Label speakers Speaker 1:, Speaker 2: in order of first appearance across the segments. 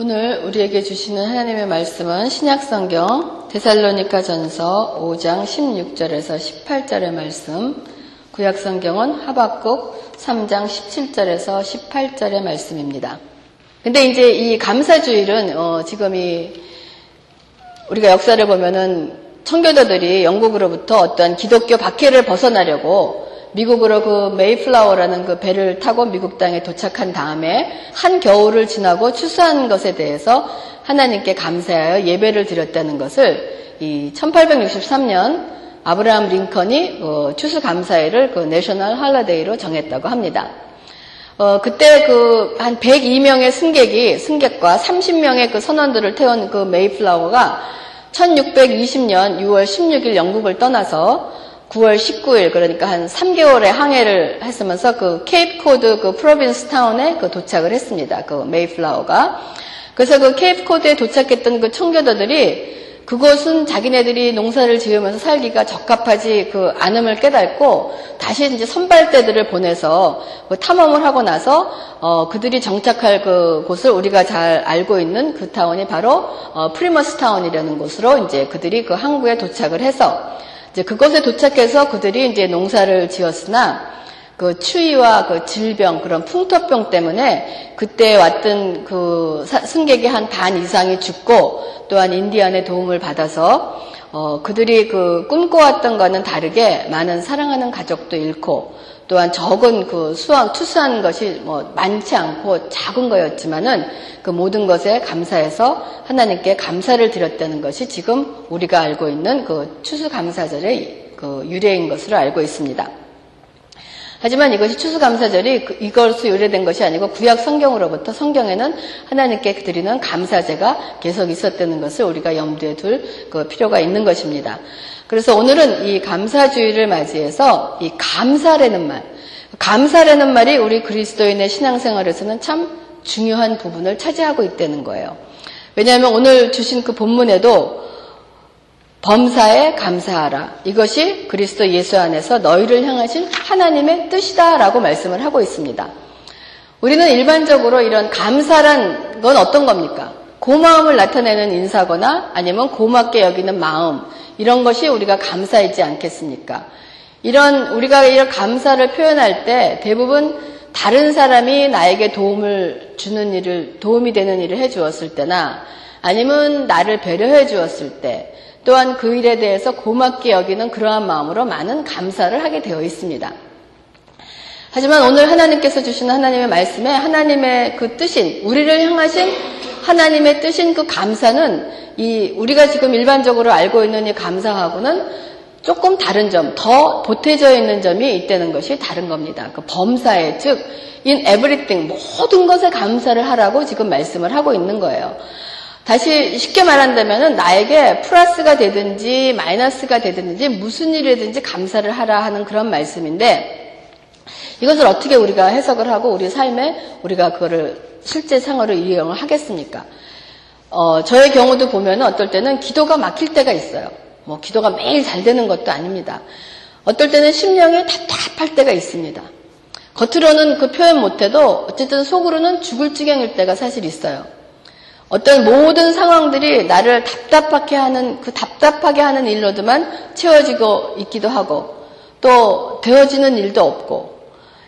Speaker 1: 오늘 우리에게 주시는 하나님의 말씀은 신약성경 데살로니가 전서 5장 16절에서 18절의 말씀, 구약성경은 하박국 3장 17절에서 18절의 말씀입니다. 근데 이제 이 감사주일은 어 지금 이 우리가 역사를 보면은 청교도들이 영국으로부터 어떤 기독교 박해를 벗어나려고 미국으로 그 메이플라워라는 그 배를 타고 미국 땅에 도착한 다음에 한 겨울을 지나고 추수한 것에 대해서 하나님께 감사하여 예배를 드렸다는 것을 이 1863년 아브라함 링컨이 어, 추수 감사일을 그 National Holiday로 정했다고 합니다. 어, 그때 그 한 102명의 승객이 승객과 30명의 그 선원들을 태운 그 메이플라워가 1620년 6월 16일 영국을 떠나서 9월 19일 그러니까 한 3개월의 항해를 했으면서 그 케이프 코드 그 프로빈스 타운에 그 도착을 했습니다. 그 메이플라워가 그래서 그 케이프 코드에 도착했던 그 청교도들이 그곳은 자기네들이 농사를 지으면서 살기가 적합하지 그 않음을 깨닫고 다시 이제 선발대들을 보내서 그 탐험을 하고 나서 어 그들이 정착할 그 곳을 우리가 잘 알고 있는 그 타운이 바로 어 플리머스 타운이라는 곳으로 이제 그들이 그 항구에 도착을 해서 이제 그곳에 도착해서 그들이 이제 농사를 지었으나 그 추위와 그 질병 그런 풍토병 때문에 그때 왔던 그 승객이 한반 이상이 죽고 또한 인디안의 도움을 받아서 어 그들이 그 꿈꿔왔던 것은 다르게 많은 사랑하는 가족도 잃고 또한 적은 그 수확 투수한 것이 뭐 많지 않고 작은 거였지만은 그 모든 것에 감사해서 하나님께 감사를 드렸다는 것이 지금 우리가 알고 있는 그 추수감사절의 그 유래인 것으로 알고 있습니다. 하지만 이것이 추수감사절이 그 이것으로 유래된 것이 아니고 구약 성경으로부터 성경에는 하나님께 드리는 감사제가 계속 있었다는 것을 우리가 염두에 둘 그 필요가 있는 것입니다. 그래서 오늘은 이 감사주의를 맞이해서 이 감사라는 말, 감사라는 말이 우리 그리스도인의 신앙생활에서는 참 중요한 부분을 차지하고 있다는 거예요. 왜냐하면 오늘 주신 그 본문에도 범사에 감사하라. 이것이 그리스도 예수 안에서 너희를 향하신 하나님의 뜻이다라고 말씀을 하고 있습니다. 우리는 일반적으로 이런 감사란 건 어떤 겁니까? 고마움을 나타내는 인사거나 아니면 고맙게 여기는 마음 이런 것이 우리가 감사이지 않겠습니까? 이런 우리가 이런 감사를 표현할 때 대부분 다른 사람이 나에게 도움을 주는 일을 도움이 되는 일을 해 주었을 때나 아니면 나를 배려해 주었을 때 또한 그 일에 대해서 고맙게 여기는 그러한 마음으로 많은 감사를 하게 되어 있습니다. 하지만 오늘 하나님께서 주시는 하나님의 말씀에 하나님의 그 뜻인 우리를 향하신 하나님의 뜻인 그 감사는 이 우리가 지금 일반적으로 알고 있는 이 감사하고는 조금 다른 점, 더 보태져 있는 점이 있다는 것이 다른 겁니다. 그 범사에, 즉, in everything, 모든 것에 감사를 하라고 지금 말씀을 하고 있는 거예요. 다시 쉽게 말한다면 나에게 플러스가 되든지 마이너스가 되든지 무슨 일이든지 감사를 하라 하는 그런 말씀인데 이것을 어떻게 우리가 해석을 하고 우리 삶에 우리가 그거를 실제 상으로 이용을 하겠습니까? 어, 저의 경우도 보면 어떨 때는 기도가 막힐 때가 있어요. 뭐 기도가 매일 잘 되는 것도 아닙니다. 어떨 때는 심령이 답답할 때가 있습니다. 겉으로는 그 표현 못해도 어쨌든 속으로는 죽을 지경일 때가 사실 있어요. 어떤 모든 상황들이 나를 답답하게 하는 그 답답하게 하는 일로도만 채워지고 있기도 하고 또 되어지는 일도 없고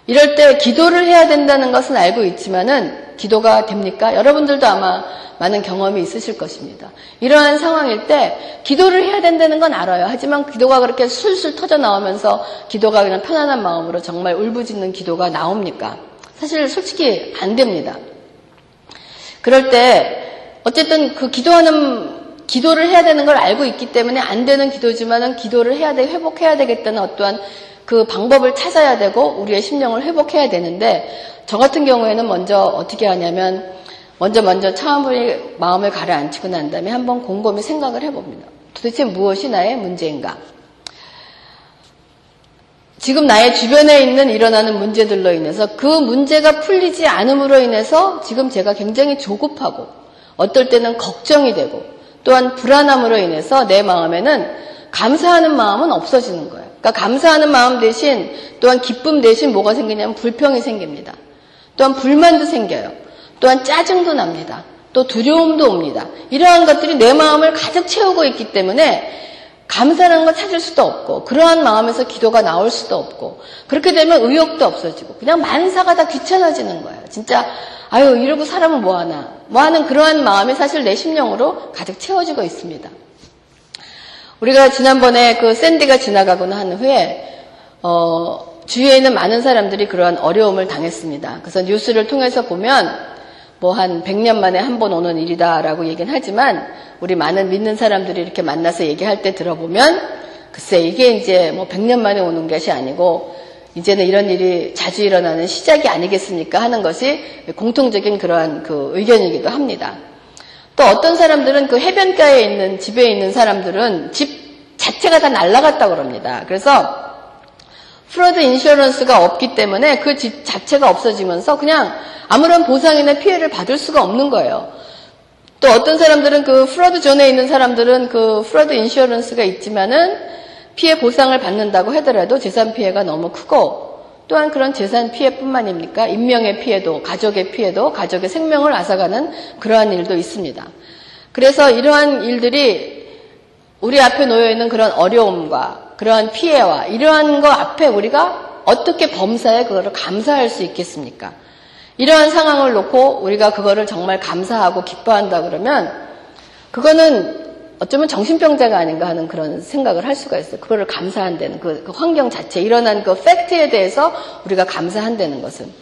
Speaker 1: 이럴 때 기도를 해야 된다는 것은 알고 있지만은 기도가 됩니까? 여러분들도 아마 많은 경험이 있으실 것입니다. 이러한 상황일 때 기도를 해야 된다는 건 알아요. 하지만 기도가 그렇게 술술 터져 나오면서 기도가 그냥 편안한 마음으로 정말 울부짖는 기도가 나옵니까? 사실 솔직히 안 됩니다. 그럴 때 어쨌든 그 기도하는 기도를 해야 되는 걸 알고 있기 때문에 안 되는 기도지만은 기도를 해야 돼 회복해야 되겠다는 어떠한 그 방법을 찾아야 되고 우리의 심령을 회복해야 되는데 저 같은 경우에는 먼저 어떻게 하냐면 먼저 먼저 차음의 마음을 가라앉히고 난 다음에 한번 곰곰이 생각을 해봅니다. 도대체 무엇이 나의 문제인가? 지금 나의 주변에 있는 일어나는 문제들로 인해서 그 문제가 풀리지 않음으로 인해서 지금 제가 굉장히 조급하고 어떨 때는 걱정이 되고 또한 불안함으로 인해서 내 마음에는 감사하는 마음은 없어지는 거예요. 그러니까 감사하는 마음 대신 또한 기쁨 대신 뭐가 생기냐면 불평이 생깁니다. 또한 불만도 생겨요. 또한 짜증도 납니다. 또 두려움도 옵니다. 이러한 것들이 내 마음을 가득 채우고 있기 때문에 감사라는 걸 찾을 수도 없고 그러한 마음에서 기도가 나올 수도 없고 그렇게 되면 의욕도 없어지고 그냥 만사가 다 귀찮아지는 거예요. 진짜 아유 이러고 사람은 뭐하나 뭐 하는 그러한 마음이 사실 내 심령으로 가득 채워지고 있습니다. 우리가 지난번에 그 샌디가 지나가고 난 후에 어, 주위에 있는 많은 사람들이 그러한 어려움을 당했습니다. 그래서 뉴스를 통해서 보면 뭐 한 100년 만에 한 번 오는 일이다라고 얘기는 하지만 우리 많은 믿는 사람들이 이렇게 만나서 얘기할 때 들어보면 글쎄 이게 이제 뭐 100년 만에 오는 것이 아니고 이제는 이런 일이 자주 일어나는 시작이 아니겠습니까 하는 것이 공통적인 그러한 그 의견이기도 합니다. 또 어떤 사람들은 그 해변가에 있는 집에 있는 사람들은 집 자체가 다 날라갔다고 그럽니다. 그래서 flood insurance가 없기 때문에 그 집 자체가 없어지면서 그냥 아무런 보상이나 피해를 받을 수가 없는 거예요. 또 어떤 사람들은 그 flood zone에 있는 사람들은 그 flood insurance가 있지만은 피해 보상을 받는다고 하더라도 재산 피해가 너무 크고 또한 그런 재산 피해뿐만입니까? 인명의 피해도, 가족의 피해도, 가족의 생명을 앗아가는 그러한 일도 있습니다. 그래서 이러한 일들이 우리 앞에 놓여 있는 그런 어려움과 그러한 피해와 이러한 것 앞에 우리가 어떻게 범사에 그거를 감사할 수 있겠습니까? 이러한 상황을 놓고 우리가 그거를 정말 감사하고 기뻐한다 그러면 그거는 어쩌면 정신병자가 아닌가 하는 그런 생각을 할 수가 있어요. 그거를 감사한다는 그, 그 환경 자체, 일어난 그 팩트에 대해서 우리가 감사한다는 것은.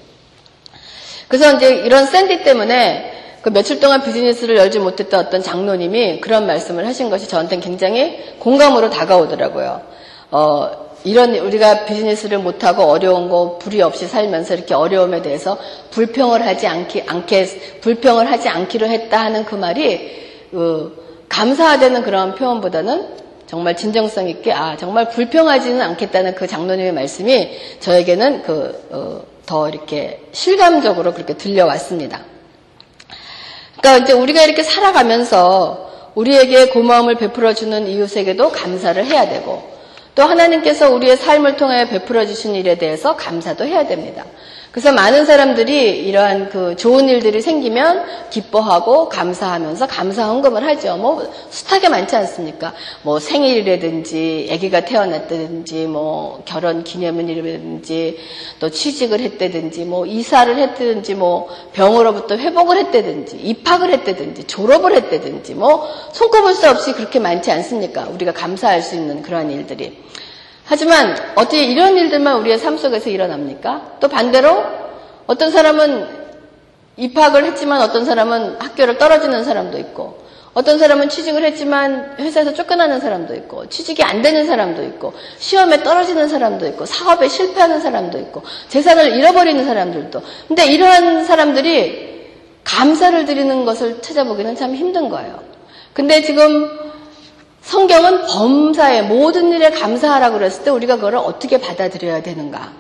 Speaker 1: 그래서 이제 이런 샌디 때문에 그 며칠 동안 비즈니스를 열지 못했던 어떤 장로님이 그런 말씀을 하신 것이 저한테는 굉장히 공감으로 다가오더라고요. 어, 이런 우리가 비즈니스를 못하고 어려운 거 불이 없이 살면서 이렇게 어려움에 대해서 불평을 하지 않기, 않게, 불평을 하지 않기로 했다 하는 그 말이, 그, 감사하다는 그런 표현보다는 정말 진정성 있게 아 정말 불평하지는 않겠다는 그 장로님의 말씀이 저에게는 그더 어, 이렇게 실감적으로 그렇게 들려왔습니다. 그러니까 이제 우리가 이렇게 살아가면서 우리에게 고마움을 베풀어 주는 이웃에게도 감사를 해야 되고 또 하나님께서 우리의 삶을 통해 베풀어 주신 일에 대해서 감사도 해야 됩니다. 그래서 많은 사람들이 이러한 그 좋은 일들이 생기면 기뻐하고 감사하면서 감사 헌금을 하죠. 뭐 숱하게 많지 않습니까? 뭐 생일이라든지 아기가 태어났다든지 뭐 결혼 기념일이라든지 또 취직을 했다든지 뭐 이사를 했다든지 뭐 병으로부터 회복을 했다든지 입학을 했다든지 졸업을 했다든지 뭐 손꼽을 수 없이 그렇게 많지 않습니까? 우리가 감사할 수 있는 그러한 일들이. 하지만 어떻게 이런 일들만 우리의 삶 속에서 일어납니까? 또 반대로 어떤 사람은 입학을 했지만 어떤 사람은 학교를 떨어지는 사람도 있고 어떤 사람은 취직을 했지만 회사에서 쫓겨나는 사람도 있고 취직이 안 되는 사람도 있고 시험에 떨어지는 사람도 있고 사업에 실패하는 사람도 있고 재산을 잃어버리는 사람들도 근데 이러한 사람들이 감사를 드리는 것을 찾아보기는 참 힘든 거예요. 근데 지금 성경은 범사에 모든 일에 감사하라고 그랬을 때 우리가 그걸 어떻게 받아들여야 되는가?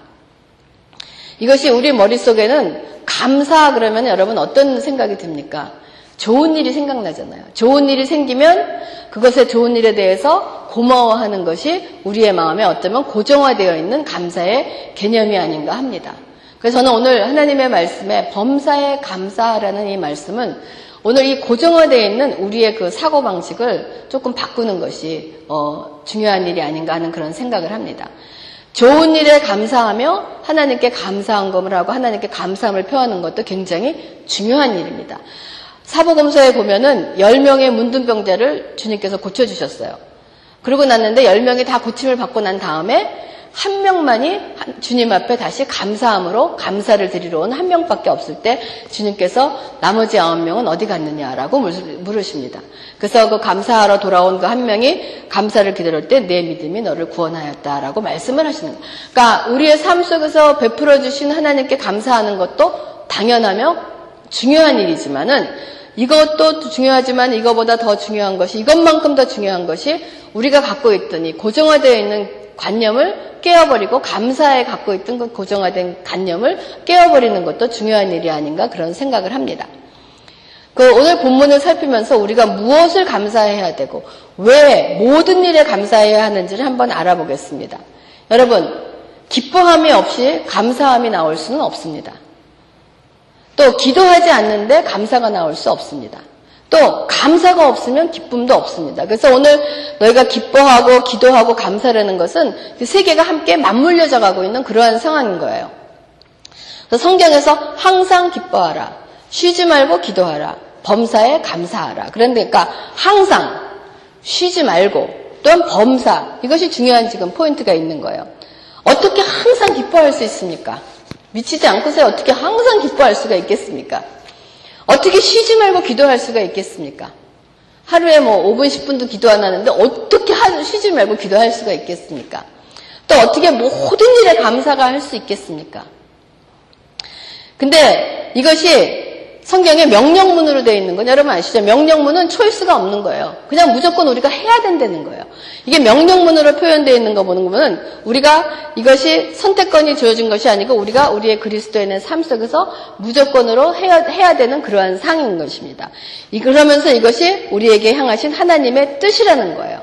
Speaker 1: 이것이 우리 머릿속에는 감사 그러면 여러분 어떤 생각이 듭니까? 좋은 일이 생각나잖아요. 좋은 일이 생기면 그것의 좋은 일에 대해서 고마워하는 것이 우리의 마음에 어쩌면 고정화되어 있는 감사의 개념이 아닌가 합니다. 그래서 저는 오늘 하나님의 말씀에 범사에 감사라는 이 말씀은 오늘 이 고정화되어 있는 우리의 그 사고 방식을 조금 바꾸는 것이 어, 중요한 일이 아닌가 하는 그런 생각을 합니다. 좋은 일에 감사하며 하나님께 감사한금을 하고 하나님께 감사함을 표하는 것도 굉장히 중요한 일입니다. 사보검서에 보면은 10명의 문둥병자를 주님께서 고쳐주셨어요. 그러고 났는데 10명이 다 고침을 받고 난 다음에 한 명만이 주님 앞에 다시 감사함으로 감사를 드리러 온 한 명밖에 없을 때 주님께서 나머지 아홉 명은 어디 갔느냐라고 물으십니다. 그래서 그 감사하러 돌아온 그 한 명이 감사를 기다릴 때 내 믿음이 너를 구원하였다라고 말씀을 하시는 거예요. 그러니까 우리의 삶 속에서 베풀어 주신 하나님께 감사하는 것도 당연하며 중요한 일이지만은 이것도 중요하지만 이거보다 더 중요한 것이 이것만큼 더 중요한 것이 우리가 갖고 있던 이 고정화되어 있는 관념을 깨어버리고 감사에 갖고 있던 그 고정화된 관념을 깨어버리는 것도 중요한 일이 아닌가 그런 생각을 합니다. 그 오늘 본문을 살피면서 우리가 무엇을 감사해야 되고 왜 모든 일에 감사해야 하는지를 한번 알아보겠습니다. 여러분, 기뻐함이 없이 감사함이 나올 수는 없습니다. 또 기도하지 않는데 감사가 나올 수 없습니다. 또 감사가 없으면 기쁨도 없습니다. 그래서 오늘 너희가 기뻐하고 기도하고 감사라는 것은 그 세 개가 함께 맞물려져 가고 있는 그러한 상황인 거예요. 그래서 성경에서 항상 기뻐하라. 쉬지 말고 기도하라. 범사에 감사하라. 그러니까 항상 쉬지 말고 또한 범사 이것이 중요한 지금 포인트가 있는 거예요. 어떻게 항상 기뻐할 수 있습니까? 미치지 않고서 어떻게 항상 기뻐할 수가 있겠습니까? 어떻게 쉬지 말고 기도할 수가 있겠습니까? 하루에 뭐 5분, 10분도 기도 안 하는데 어떻게 쉬지 말고 기도할 수가 있겠습니까? 또 어떻게 모든 일에 감사가 할 수 있겠습니까? 근데 이것이 성경에 명령문으로 되어 있는 건 여러분 아시죠? 명령문은 초이스가 없는 거예요. 그냥 무조건 우리가 해야 된다는 거예요. 이게 명령문으로 표현되어 있는 거 보는 거면 우리가 이것이 선택권이 주어진 것이 아니고 우리가 우리의 그리스도인의 삶 속에서 무조건으로 해야, 해야 되는 그러한 상인 것입니다. 그러면서 이것이 우리에게 향하신 하나님의 뜻이라는 거예요.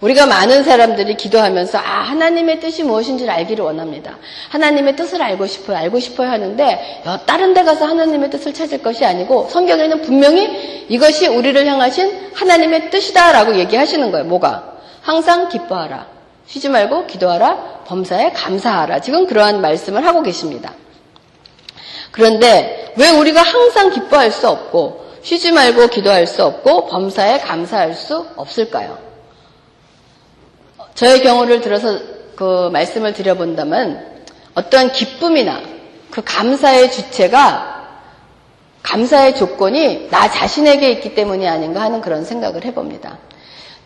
Speaker 1: 우리가 많은 사람들이 기도하면서 아 하나님의 뜻이 무엇인지를 알기를 원합니다. 하나님의 뜻을 알고 싶어요. 알고 싶어요 하는데 다른 데 가서 하나님의 뜻을 찾을 것이 아니고 성경에는 분명히 이것이 우리를 향하신 하나님의 뜻이다라고 얘기하시는 거예요. 뭐가? 항상 기뻐하라. 쉬지 말고 기도하라. 범사에 감사하라. 지금 그러한 말씀을 하고 계십니다. 그런데 왜 우리가 항상 기뻐할 수 없고 쉬지 말고 기도할 수 없고 범사에 감사할 수 없을까요? 저의 경우를 들어서 그 말씀을 드려본다면 어떠한 기쁨이나 그 감사의 주체가 감사의 조건이 나 자신에게 있기 때문이 아닌가 하는 그런 생각을 해봅니다.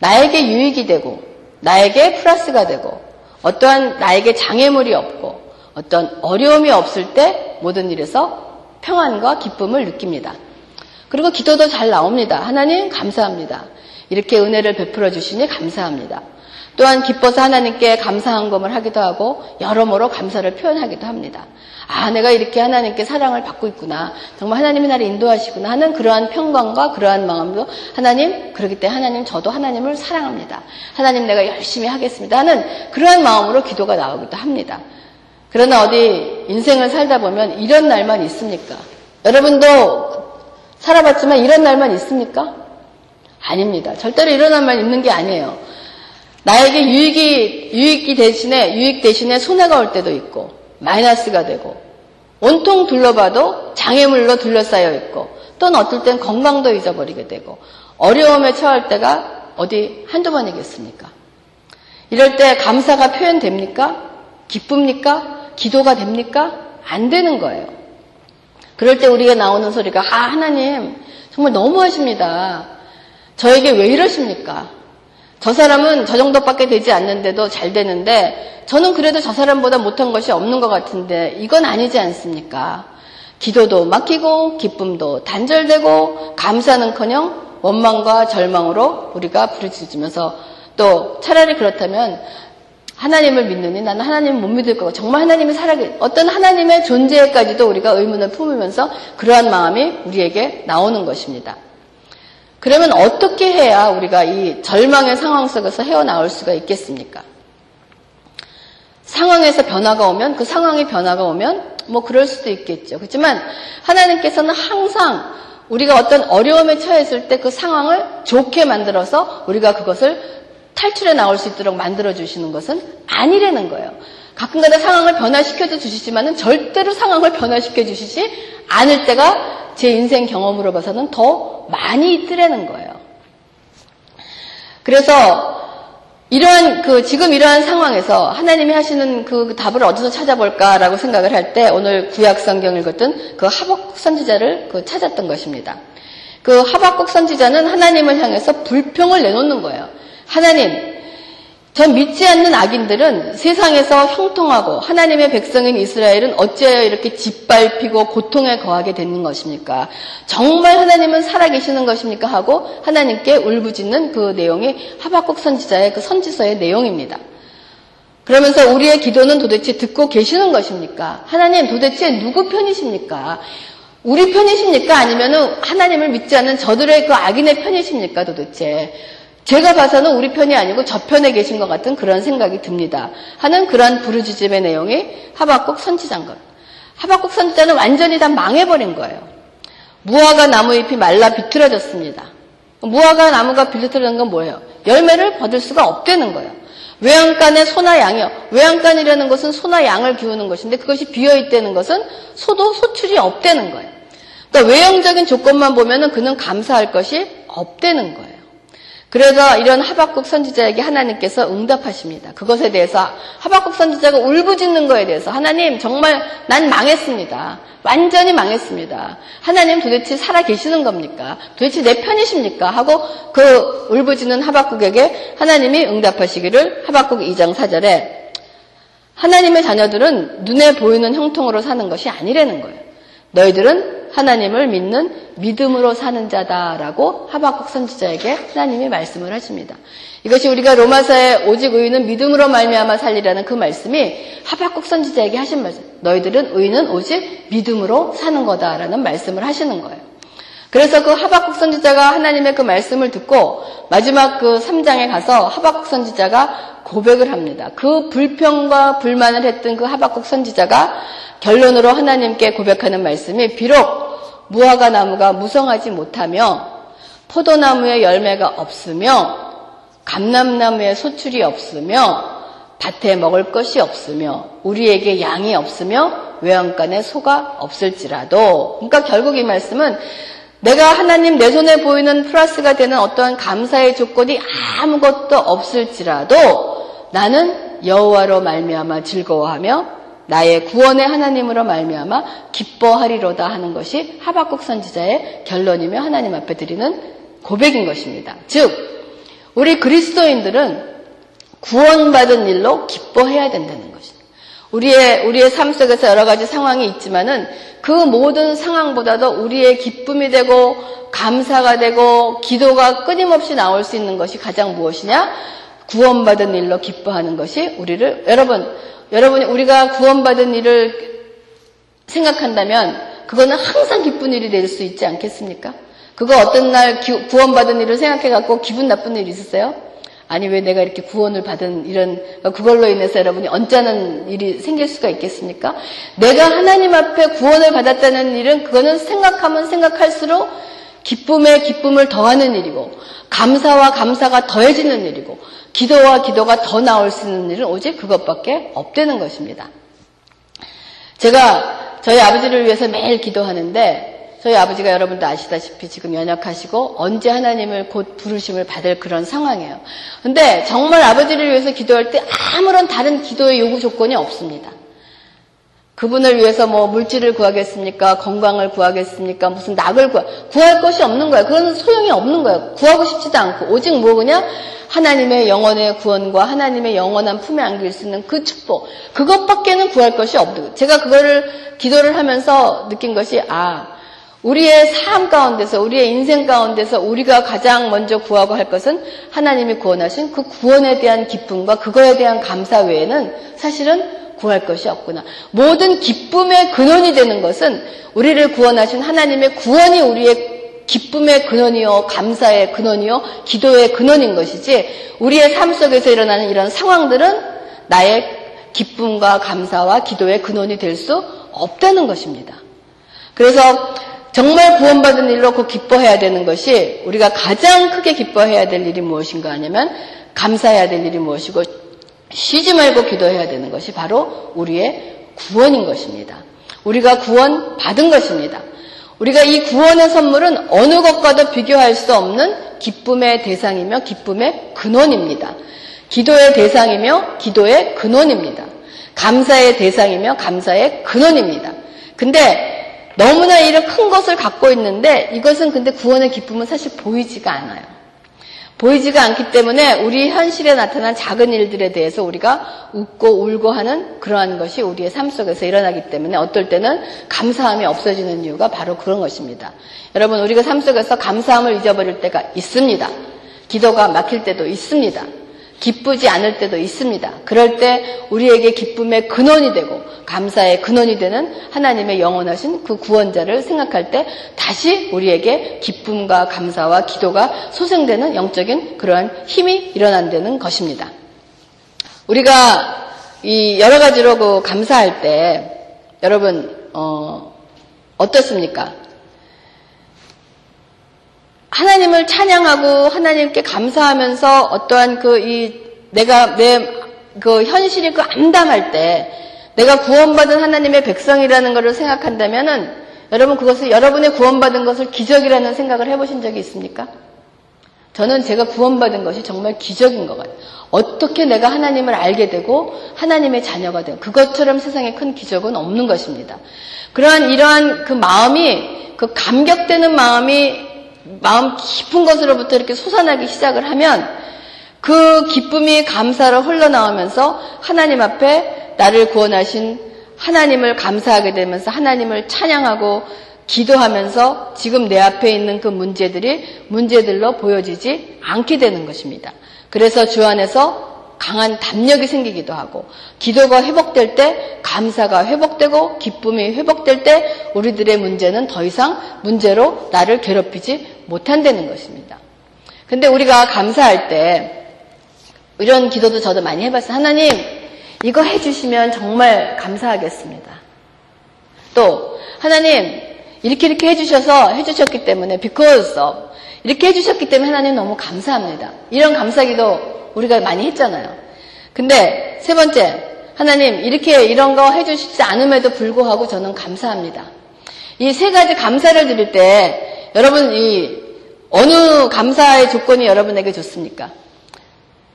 Speaker 1: 나에게 유익이 되고 나에게 플러스가 되고 어떠한 나에게 장애물이 없고 어떤 어려움이 없을 때 모든 일에서 평안과 기쁨을 느낍니다. 그리고 기도도 잘 나옵니다. 하나님 감사합니다. 이렇게 은혜를 베풀어 주시니 감사합니다. 또한 기뻐서 하나님께 감사한검을 하기도 하고 여러모로 감사를 표현하기도 합니다. 아, 내가 이렇게 하나님께 사랑을 받고 있구나. 정말 하나님이 나를 인도하시구나 하는 그러한 평강과 그러한 마음도 하나님, 그렇기 때문에 하나님 저도 하나님을 사랑합니다. 하나님 내가 열심히 하겠습니다. 하는 그러한 마음으로 기도가 나오기도 합니다. 그러나 어디 인생을 살다 보면 이런 날만 있습니까? 여러분도 살아봤지만 이런 날만 있습니까? 아닙니다. 절대로 이런 날만 있는 게 아니에요. 나에게 유익이, 유익이 대신에, 유익 대신에 손해가 올 때도 있고, 마이너스가 되고, 온통 둘러봐도 장애물로 둘러싸여 있고, 또는 어떨 땐 건강도 잊어버리게 되고, 어려움에 처할 때가 어디 한두 번이겠습니까? 이럴 때 감사가 표현됩니까? 기쁩니까? 기도가 됩니까? 안 되는 거예요. 그럴 때 우리가 나오는 소리가, 아, 하나님, 정말 너무하십니다. 저에게 왜 이러십니까? 저 사람은 저 정도밖에 되지 않는데도 잘 되는데 저는 그래도 저 사람보다 못한 것이 없는 것 같은데 이건 아니지 않습니까? 기도도 막히고 기쁨도 단절되고 감사는커녕 원망과 절망으로 우리가 부르짖으면서 또 차라리 그렇다면 하나님을 믿느니 나는 하나님을 못 믿을 거고 정말 하나님이 살아계 어떤 하나님의 존재까지도 우리가 의문을 품으면서 그러한 마음이 우리에게 나오는 것입니다. 그러면 어떻게 해야 우리가 이 절망의 상황 속에서 헤어나올 수가 있겠습니까? 상황에서 변화가 오면 그 상황의 변화가 오면 뭐 그럴 수도 있겠죠. 그렇지만 하나님께서는 항상 우리가 어떤 어려움에 처했을 때 그 상황을 좋게 만들어서 우리가 그것을 탈출해 나올 수 있도록 만들어 주시는 것은 아니라는 거예요. 가끔가다 상황을 변화시켜 주시지만은 절대로 상황을 변화시켜 주시지 않을 때가 제 인생 경험으로 봐서는 더 많이 있더라는 거예요. 그래서 이러한 그 지금 이러한 상황에서 하나님이 하시는 그 답을 어디서 찾아볼까라고 생각을 할 때 오늘 구약 성경을 읽었던 그 하박국 선지자를 그 찾았던 것입니다. 그 하박국 선지자는 하나님을 향해서 불평을 내놓는 거예요. 하나님, 전 믿지 않는 악인들은 세상에서 형통하고 하나님의 백성인 이스라엘은 어찌하여 이렇게 짓밟히고 고통에 거하게 되는 것입니까? 정말 하나님은 살아계시는 것입니까? 하고 하나님께 울부짖는 그 내용이 하박국 선지자의 그 선지서의 내용입니다. 그러면서 우리의 기도는 도대체 듣고 계시는 것입니까? 하나님 도대체 누구 편이십니까? 우리 편이십니까? 아니면 하나님을 믿지 않는 저들의 그 악인의 편이십니까? 도대체. 제가 봐서는 우리 편이 아니고 저 편에 계신 것 같은 그런 생각이 듭니다. 하는 그러한 부르짖음의 내용이 하박국 선지자인 것. 하박국 선지자는 완전히 다 망해버린 거예요. 무화과 나무 잎이 말라 비틀어졌습니다. 무화과 나무가 비틀어진 건 뭐예요? 열매를 받을 수가 없다는 거예요. 외양간에 소나 양이요. 외양간이라는 것은 소나 양을 기우는 것인데 그것이 비어 있다는 것은 소도 소출이 없다는 거예요. 그러니까 외형적인 조건만 보면은 그는 감사할 것이 없다는 거예요. 그래서 이런 하박국 선지자에게 하나님께서 응답하십니다. 그것에 대해서 하박국 선지자가 울부짖는 거에 대해서 하나님 정말 난 망했습니다. 완전히 망했습니다. 하나님 도대체 살아 계시는 겁니까? 도대체 내 편이십니까? 하고 그 울부짖는 하박국에게 하나님이 응답하시기를 하박국 2장 4절에 하나님의 자녀들은 눈에 보이는 형통으로 사는 것이 아니라는 거예요. 너희들은 하나님을 믿는 믿음으로 사는 자다라고 하박국 선지자에게 하나님이 말씀을 하십니다. 이것이 우리가 로마서에 오직 의인은 믿음으로 말미암아 살리라는 그 말씀이 하박국 선지자에게 하신 말씀. 너희들은 의인은 오직 믿음으로 사는 거다라는 말씀을 하시는 거예요. 그래서 그 하박국 선지자가 하나님의 그 말씀을 듣고 마지막 그 3장에 가서 하박국 선지자가 고백을 합니다. 그 불평과 불만을 했던 그 하박국 선지자가 결론으로 하나님께 고백하는 말씀이 비록 무화과 나무가 무성하지 못하며 포도나무에 열매가 없으며 감람나무에 소출이 없으며 밭에 먹을 것이 없으며 우리에게 양이 없으며 외양간에 소가 없을지라도 그러니까 결국 이 말씀은 내가 하나님 내 손에 보이는 플러스가 되는 어떠한 감사의 조건이 아무것도 없을지라도 나는 여호와로 말미암아 즐거워하며 나의 구원의 하나님으로 말미암아 기뻐하리로다 하는 것이 하박국 선지자의 결론이며 하나님 앞에 드리는 고백인 것입니다. 즉 우리 그리스도인들은 구원받은 일로 기뻐해야 된다는 것입니다. 우리의 우리의 삶 속에서 여러 가지 상황이 있지만은 그 모든 상황보다도 우리의 기쁨이 되고 감사가 되고 기도가 끊임없이 나올 수 있는 것이 가장 무엇이냐? 구원받은 일로 기뻐하는 것이 우리를 여러분 여러분이 우리가 구원받은 일을 생각한다면 그거는 항상 기쁜 일이 될 수 있지 않겠습니까? 그거 어떤 날 구원받은 일을 생각해 갖고 기분 나쁜 일 있으세요? 아니 왜 내가 이렇게 구원을 받은 이런 그걸로 인해서 여러분이 언짢은 일이 생길 수가 있겠습니까? 내가 하나님 앞에 구원을 받았다는 일은 그거는 생각하면 생각할수록 기쁨에 기쁨을 더하는 일이고 감사와 감사가 더해지는 일이고 기도와 기도가 더 나올 수 있는 일은 오직 그것밖에 없다는 것입니다. 제가 저희 아버지를 위해서 매일 기도하는데 저희 아버지가 여러분도 아시다시피 지금 연약하시고 언제 하나님을 곧 부르심을 받을 그런 상황이에요. 근데 정말 아버지를 위해서 기도할 때 아무런 다른 기도의 요구 조건이 없습니다. 그분을 위해서 뭐 물질을 구하겠습니까? 건강을 구하겠습니까? 무슨 낙을 구하, 구할 것이 없는 거야. 그런 소용이 없는 거야. 구하고 싶지도 않고. 오직 뭐 그냥 하나님의 영원의 구원과 하나님의 영원한 품에 안길 수 있는 그 축복. 그것밖에는 구할 것이 없고. 제가 그거를 기도를 하면서 느낀 것이, 아, 우리의 삶 가운데서, 우리의 인생 가운데서 우리가 가장 먼저 구하고 할 것은 하나님이 구원하신 그 구원에 대한 기쁨과 그거에 대한 감사 외에는 사실은 구할 것이 없구나. 모든 기쁨의 근원이 되는 것은 우리를 구원하신 하나님의 구원이 우리의 기쁨의 근원이요, 감사의 근원이요, 기도의 근원인 것이지, 우리의 삶 속에서 일어나는 이런 상황들은 나의 기쁨과 감사와 기도의 근원이 될 수 없다는 것입니다. 그래서 정말 구원받은 일로 그 기뻐해야 되는 것이 우리가 가장 크게 기뻐해야 될 일이 무엇인가 하냐면 감사해야 될 일이 무엇이고 쉬지 말고 기도해야 되는 것이 바로 우리의 구원인 것입니다. 우리가 구원 받은 것입니다. 우리가 이 구원의 선물은 어느 것과도 비교할 수 없는 기쁨의 대상이며 기쁨의 근원입니다. 기도의 대상이며 기도의 근원입니다. 감사의 대상이며 감사의 근원입니다. 근데 너무나 이런 큰 것을 갖고 있는데 이것은 근데 구원의 기쁨은 사실 보이지가 않아요. 보이지가 않기 때문에 우리 현실에 나타난 작은 일들에 대해서 우리가 웃고 울고 하는 그러한 것이 우리의 삶 속에서 일어나기 때문에 어떨 때는 감사함이 없어지는 이유가 바로 그런 것입니다. 여러분, 우리가 삶 속에서 감사함을 잊어버릴 때가 있습니다. 기도가 막힐 때도 있습니다. 기쁘지 않을 때도 있습니다. 그럴 때 우리에게 기쁨의 근원이 되고 감사의 근원이 되는 하나님의 영원하신 그 구원자를 생각할 때 다시 우리에게 기쁨과 감사와 기도가 소생되는 영적인 그러한 힘이 일어난다는 것입니다. 우리가 이 여러 가지로 그 감사할 때 여러분 어, 어떻습니까? 하나님을 찬양하고 하나님께 감사하면서 어떠한 그 이 내가 내 그 현실이 그 암담할 때 내가 구원받은 하나님의 백성이라는 것을 생각한다면은 여러분 그것을 여러분의 구원받은 것을 기적이라는 생각을 해보신 적이 있습니까? 저는 제가 구원받은 것이 정말 기적인 것 같아요. 어떻게 내가 하나님을 알게 되고 하나님의 자녀가 되고 그것처럼 세상에 큰 기적은 없는 것입니다. 그러한 이러한 그 마음이 그 감격되는 마음이 마음 깊은 것으로부터 이렇게 솟아나기 시작을 하면 그 기쁨이 감사로 흘러나오면서 하나님 앞에 나를 구원하신 하나님을 감사하게 되면서 하나님을 찬양하고 기도하면서 지금 내 앞에 있는 그 문제들이 문제들로 보여지지 않게 되는 것입니다. 그래서 주 안에서 강한 담력이 생기기도 하고 기도가 회복될 때 감사가 회복되고 기쁨이 회복될 때 우리들의 문제는 더 이상 문제로 나를 괴롭히지 못한다는 것입니다. 근데 우리가 감사할 때 이런 기도도 저도 많이 해봤어요. 하나님 이거 해주시면 정말 감사하겠습니다. 또 하나님 이렇게 이렇게 해주셔서 해주셨기 때문에 because of 이렇게 해주셨기 때문에 하나님 너무 감사합니다. 이런 감사기도 우리가 많이 했잖아요. 근데 세 번째 하나님 이렇게 이런 거 해주시지 않음에도 불구하고 저는 감사합니다. 이 세 가지 감사를 드릴 때 여러분 이 어느 감사의 조건이 여러분에게 좋습니까?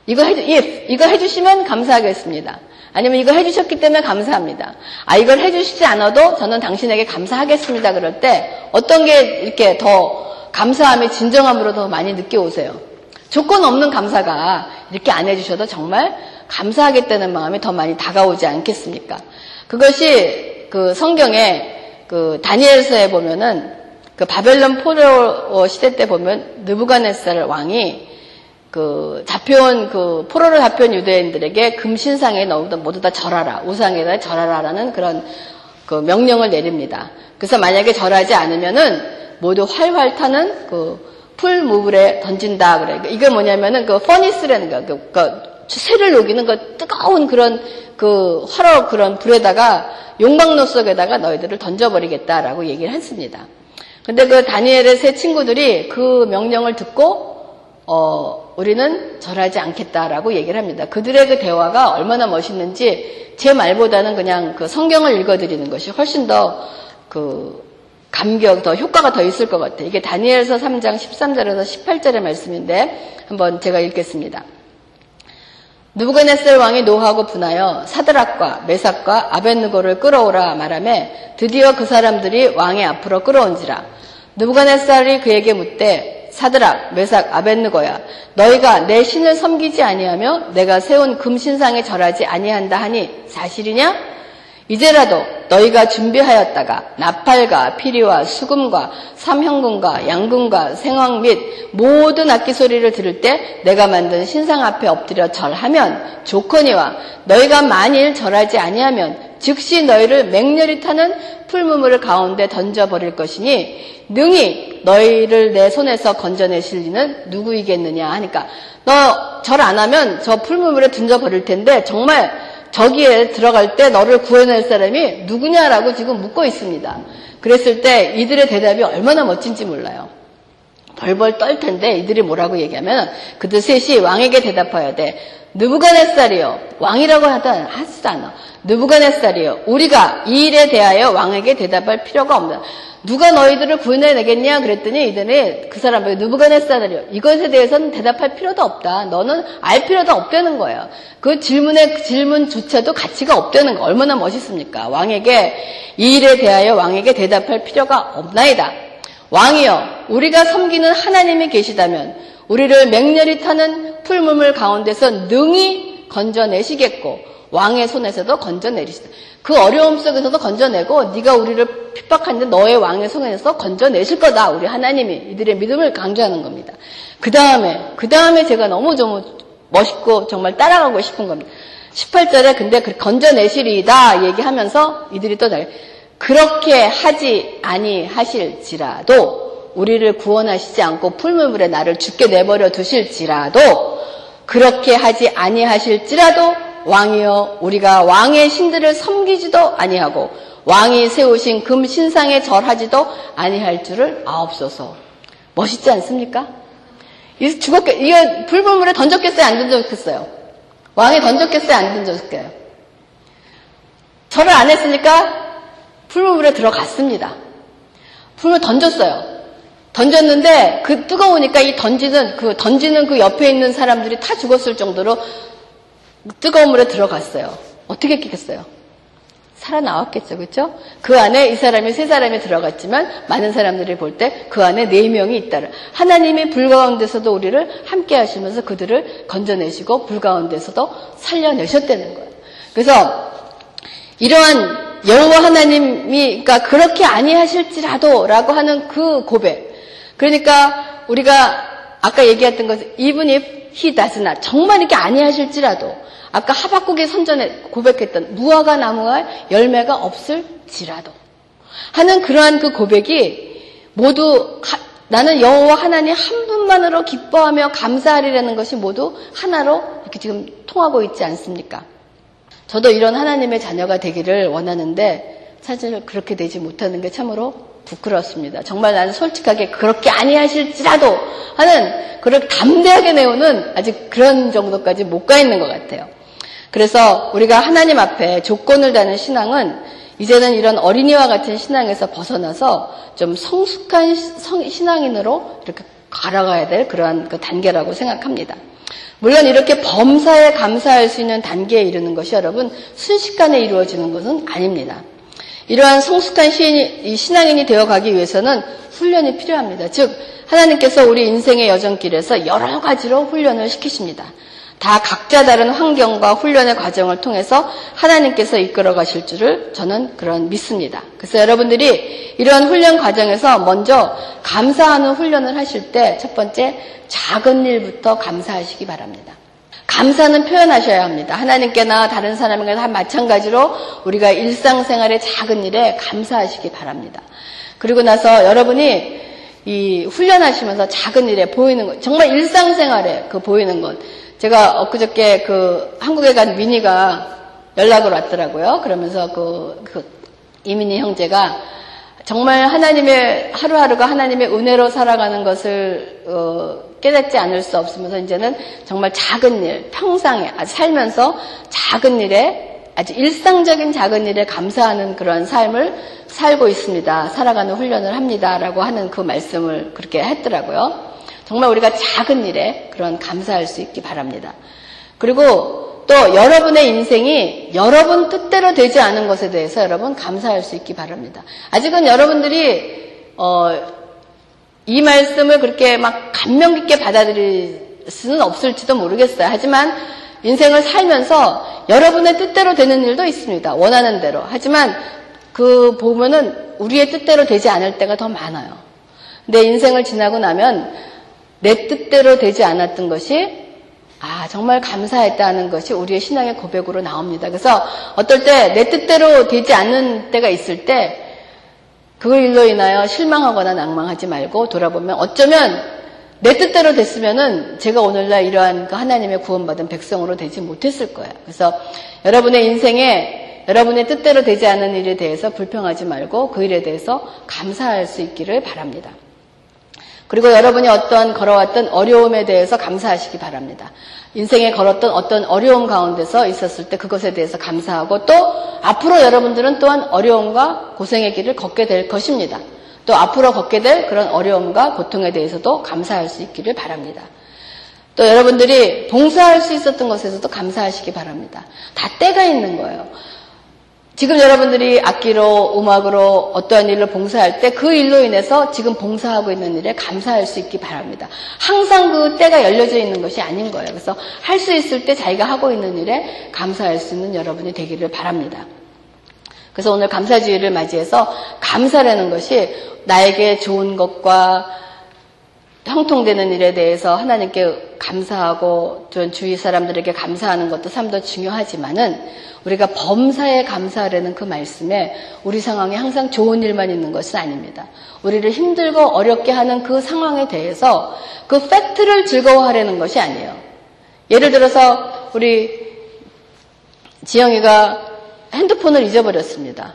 Speaker 1: 이거 해주, if, 이거 해주시면 감사하겠습니다. 아니면 이거 해주셨기 때문에 감사합니다. 아, 이걸 해주시지 않아도 저는 당신에게 감사하겠습니다. 그럴 때 어떤 게 이렇게 더 감사함의 진정함으로 더 많이 느껴오세요. 조건 없는 감사가 이렇게 안 해주셔도 정말 감사하겠다는 마음이 더 많이 다가오지 않겠습니까? 그것이 그 성경에 그 다니엘서에 보면은 그 바벨론 포로 시대 때 보면 느부갓네살 왕이 그 잡혀온 그 포로로 잡혀온 유대인들에게 금신상에 너무 모두 다 절하라 우상에다 절하라라는 그런 그 명령을 내립니다. 그래서 만약에 절하지 않으면은 모두 활활 타는 그 풀무불에 던진다 그래. 이게 뭐냐면은 그 퍼니스라는 거, 그, 그 쇠를 녹이는 그 뜨거운 그런 그 화로 그런 불에다가 용광로 속에다가 너희들을 던져버리겠다라고 얘기를 했습니다. 근데 그 다니엘의 세 친구들이 그 명령을 듣고 어, 우리는 절하지 않겠다라고 얘기를 합니다. 그들의 그 대화가 얼마나 멋있는지 제 말보다는 그냥 그 성경을 읽어드리는 것이 훨씬 더 그 감격, 더 효과가 더 있을 것 같아요. 이게 다니엘서 3장 13절에서 18절의 말씀인데 한번 제가 읽겠습니다. 누부갓네살 왕이 노하고 분하여 사드락과 메삭과 아벤누고를 끌어오라 말하매 드디어 그 사람들이 왕의 앞으로 끌어온지라 누부갓네살이 그에게 묻되 사드락, 메삭, 아벤느고야 너희가 내 신을 섬기지 아니하며 내가 세운 금신상에 절하지 아니한다 하니 사실이냐? 이제라도 너희가 준비하였다가 나팔과 피리와 수금과 삼형군과 양군과 생황 및 모든 악기 소리를 들을 때 내가 만든 신상 앞에 엎드려 절하면 조건이와 너희가 만일 절하지 아니하면 즉시 너희를 맹렬히 타는 풀무물 가운데 던져버릴 것이니 능히 너희를 내 손에서 건져내실 리는 누구이겠느냐 하니까 너 절 안 하면 저 풀무물에 던져버릴 텐데 정말 저기에 들어갈 때 너를 구해낼 사람이 누구냐라고 지금 묻고 있습니다. 그랬을 때 이들의 대답이 얼마나 멋진지 몰라요. 벌벌 떨 텐데 이들이 뭐라고 얘기하면 그들 셋이 왕에게 대답하여야 돼. 느부갓네살이요. 왕이라고 하다 하지도 않아. 느부갓네살이요. 우리가 이 일에 대하여 왕에게 대답할 필요가 없다. 누가 너희들을 구원해 내겠냐 그랬더니 이들이 그 사람에게 누부갓네살이요. 이것에 대해서는 대답할 필요도 없다. 너는 알 필요도 없다는 거예요. 그 질문의 질문조차도 가치가 없다는 거 얼마나 멋있습니까? 왕에게 이 일에 대하여 왕에게 대답할 필요가 없나이다. 왕이여, 우리가 섬기는 하나님이 계시다면 우리를 맹렬히 타는 풀무물 가운데서 능히 건져내시겠고 왕의 손에서도 건져내리시다. 그 어려움 속에서도 건져내고 네가 우리를 핍박하는데 너의 왕의 손에서 건져내실 거다. 우리 하나님이 이들의 믿음을 강조하는 겁니다. 그 다음에 그 다음에 제가 너무 좀 멋있고 정말 따라가고 싶은 겁니다. 18절에 근데 그 건져내시리다 얘기하면서 이들이 또 그렇게 하지 아니하실지라도 우리를 구원하시지 않고 풀무불에 나를 죽게 내버려 두실지라도 그렇게 하지 아니하실지라도 왕이여 우리가 왕의 신들을 섬기지도 아니하고 왕이 세우신 금 신상에 절하지도 아니할 줄을 아옵소서. 멋있지 않습니까? 이 죽었겠, 이거 불불물에 던졌겠어요? 안 던졌겠어요? 왕이 던졌겠어요? 안 던졌겠어요? 절을 안 했으니까 불물에 들어갔습니다. 불물 던졌어요. 던졌는데 그 뜨거우니까 이 던지는 그 던지는 그 옆에 있는 사람들이 다 죽었을 정도로 뜨거운 물에 들어갔어요. 어떻게 했겠어요? 살아나왔겠죠, 그렇죠? 그 안에 이 사람이 세 사람이 들어갔지만 많은 사람들이 볼 때 그 안에 네 명이 있다를 하나님이 불 가운데서도 우리를 함께 하시면서 그들을 건져내시고 불 가운데서도 살려내셨다는 거예요. 그래서 이러한 여호와 하나님이 그러니까 그렇게 아니하실지라도라고 하는 그 고백. 그러니까 우리가 아까 얘기했던 것 even if he does not 정말 이렇게 아니하실지라도 아까 하박국의 선전에 고백했던 무화과 나무와 열매가 없을지라도 하는 그러한 그 고백이 모두 하, 나는 여호와 하나님 한 분만으로 기뻐하며 감사하리라는 것이 모두 하나로 이렇게 지금 통하고 있지 않습니까? 저도 이런 하나님의 자녀가 되기를 원하는데 사실 그렇게 되지 못하는 게 참으로 부끄럽습니다. 정말 나는 솔직하게 그렇게 아니하실지라도 하는 그걸 담대하게 내오는 아직 그런 정도까지 못 가 있는 것 같아요. 그래서 우리가 하나님 앞에 조건을 다는 신앙은 이제는 이런 어린이와 같은 신앙에서 벗어나서 좀 성숙한 신앙인으로 이렇게 걸어가야 될 그러한 그 단계라고 생각합니다. 물론 이렇게 범사에 감사할 수 있는 단계에 이르는 것이 여러분 순식간에 이루어지는 것은 아닙니다. 이러한 성숙한 시인이, 신앙인이 되어가기 위해서는 훈련이 필요합니다. 즉 하나님께서 우리 인생의 여정길에서 여러 가지로 훈련을 시키십니다. 다 각자 다른 환경과 훈련의 과정을 통해서 하나님께서 이끌어 가실 줄을 저는 그런 믿습니다. 그래서 여러분들이 이러한 훈련 과정에서 먼저 감사하는 훈련을 하실 때 첫 번째 작은 일부터 감사하시기 바랍니다. 감사는 표현하셔야 합니다. 하나님께나 다른 사람에게 다 마찬가지로 우리가 일상생활의 작은 일에 감사하시기 바랍니다. 그리고 나서 여러분이 이 훈련하시면서 작은 일에 보이는 것, 정말 일상생활에 그 보이는 것, 제가 엊그저께 그 한국에 간 미니가 연락을 왔더라고요. 그러면서 그, 그 이민희 형제가 정말 하나님의 하루하루가 하나님의 은혜로 살아가는 것을 어, 깨닫지 않을 수 없으면서 이제는 정말 작은 일, 평상에 살면서 작은 일에 아주 일상적인 작은 일에 감사하는 그런 삶을 살고 있습니다. 살아가는 훈련을 합니다라고 하는 그 말씀을 그렇게 했더라고요. 정말 우리가 작은 일에 그런 감사할 수 있기 바랍니다. 그리고 또 여러분의 인생이 여러분 뜻대로 되지 않은 것에 대해서 여러분 감사할 수 있기 바랍니다. 아직은 여러분들이 어, 이 말씀을 그렇게 막 감명 깊게 받아들일 수는 없을지도 모르겠어요. 하지만 인생을 살면서 여러분의 뜻대로 되는 일도 있습니다. 원하는 대로. 하지만 그 보면은 우리의 뜻대로 되지 않을 때가 더 많아요. 내 인생을 지나고 나면 내 뜻대로 되지 않았던 것이 아, 정말 감사했다는 것이 우리의 신앙의 고백으로 나옵니다. 그래서 어떨 때 내 뜻대로 되지 않는 때가 있을 때 그걸 일로 인하여 실망하거나 낭망하지 말고 돌아보면 어쩌면 내 뜻대로 됐으면은 제가 오늘날 이러한 그 하나님의 구원받은 백성으로 되지 못했을 거예요. 그래서 여러분의 인생에 여러분의 뜻대로 되지 않은 일에 대해서 불평하지 말고 그 일에 대해서 감사할 수 있기를 바랍니다. 그리고 여러분이 어떤 걸어왔던 어려움에 대해서 감사하시기 바랍니다. 인생에 걸었던 어떤 어려움 가운데서 있었을 때 그것에 대해서 감사하고 또 앞으로 여러분들은 또한 어려움과 고생의 길을 걷게 될 것입니다. 또 앞으로 걷게 될 그런 어려움과 고통에 대해서도 감사할 수 있기를 바랍니다. 또 여러분들이 봉사할 수 있었던 것에서도 감사하시기 바랍니다. 다 때가 있는 거예요. 지금 여러분들이 악기로, 음악으로 어떠한 일을 봉사할 때 그 일로 인해서 지금 봉사하고 있는 일에 감사할 수 있기 바랍니다. 항상 그 때가 열려져 있는 것이 아닌 거예요. 그래서 할 수 있을 때 자기가 하고 있는 일에 감사할 수 있는 여러분이 되기를 바랍니다. 그래서 오늘 감사주의를 맞이해서 감사라는 것이 나에게 좋은 것과 형통되는 일에 대해서 하나님께 감사하고 주위 사람들에게 감사하는 것도 참더 중요하지만은 우리가 범사에 감사하려는 그 말씀에 우리 상황에 항상 좋은 일만 있는 것은 아닙니다. 우리를 힘들고 어렵게 하는 그 상황에 대해서 그 팩트를 즐거워하려는 것이 아니에요. 예를 들어서 우리 지영이가 핸드폰을 잊어버렸습니다.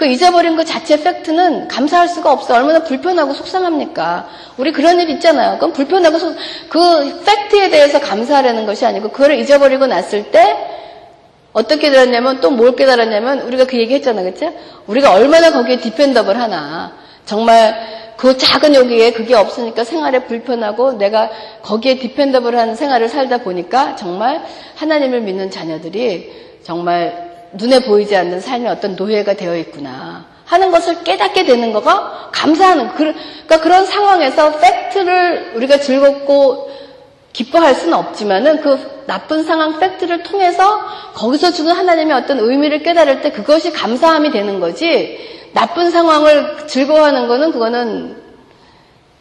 Speaker 1: 그 잊어버린 것 자체 팩트는 감사할 수가 없어. 얼마나 불편하고 속상합니까? 우리 그런 일 있잖아요. 그럼 불편하고 속, 그 팩트에 대해서 감사하려는 것이 아니고 그거를 잊어버리고 났을 때 어떻게 되었냐면 또 뭘 깨달았냐면 우리가 그 얘기 했잖아. 그치? 우리가 얼마나 거기에 dependable 하나. 정말 그 작은 여기에 그게 없으니까 생활에 불편하고 내가 거기에 dependable 하는 생활을 살다 보니까 정말 하나님을 믿는 자녀들이 정말 눈에 보이지 않는 삶의 어떤 노예가 되어 있구나 하는 것을 깨닫게 되는 거가 감사하는 그러니까 그런 상황에서 팩트를 우리가 즐겁고 기뻐할 수는 없지만은 그 나쁜 상황 팩트를 통해서 거기서 주는 하나님의 어떤 의미를 깨달을 때 그것이 감사함이 되는 거지 나쁜 상황을 즐거워하는 거는 그거는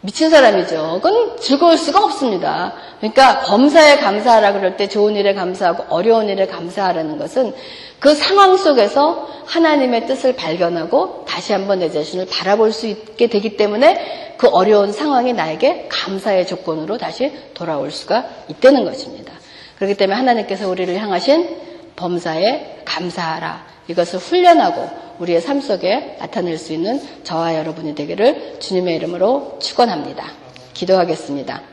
Speaker 1: 미친 사람이죠. 그건 즐거울 수가 없습니다. 그러니까 범사에 감사하라 그럴 때 좋은 일에 감사하고 어려운 일에 감사하라는 것은 그 상황 속에서 하나님의 뜻을 발견하고 다시 한번 내 자신을 바라볼 수 있게 되기 때문에 그 어려운 상황이 나에게 감사의 조건으로 다시 돌아올 수가 있다는 것입니다. 그렇기 때문에 하나님께서 우리를 향하신 범사에 감사하라. 이것을 훈련하고 우리의 삶 속에 나타낼 수 있는 저와 여러분이 되기를 주님의 이름으로 축원합니다. 기도하겠습니다.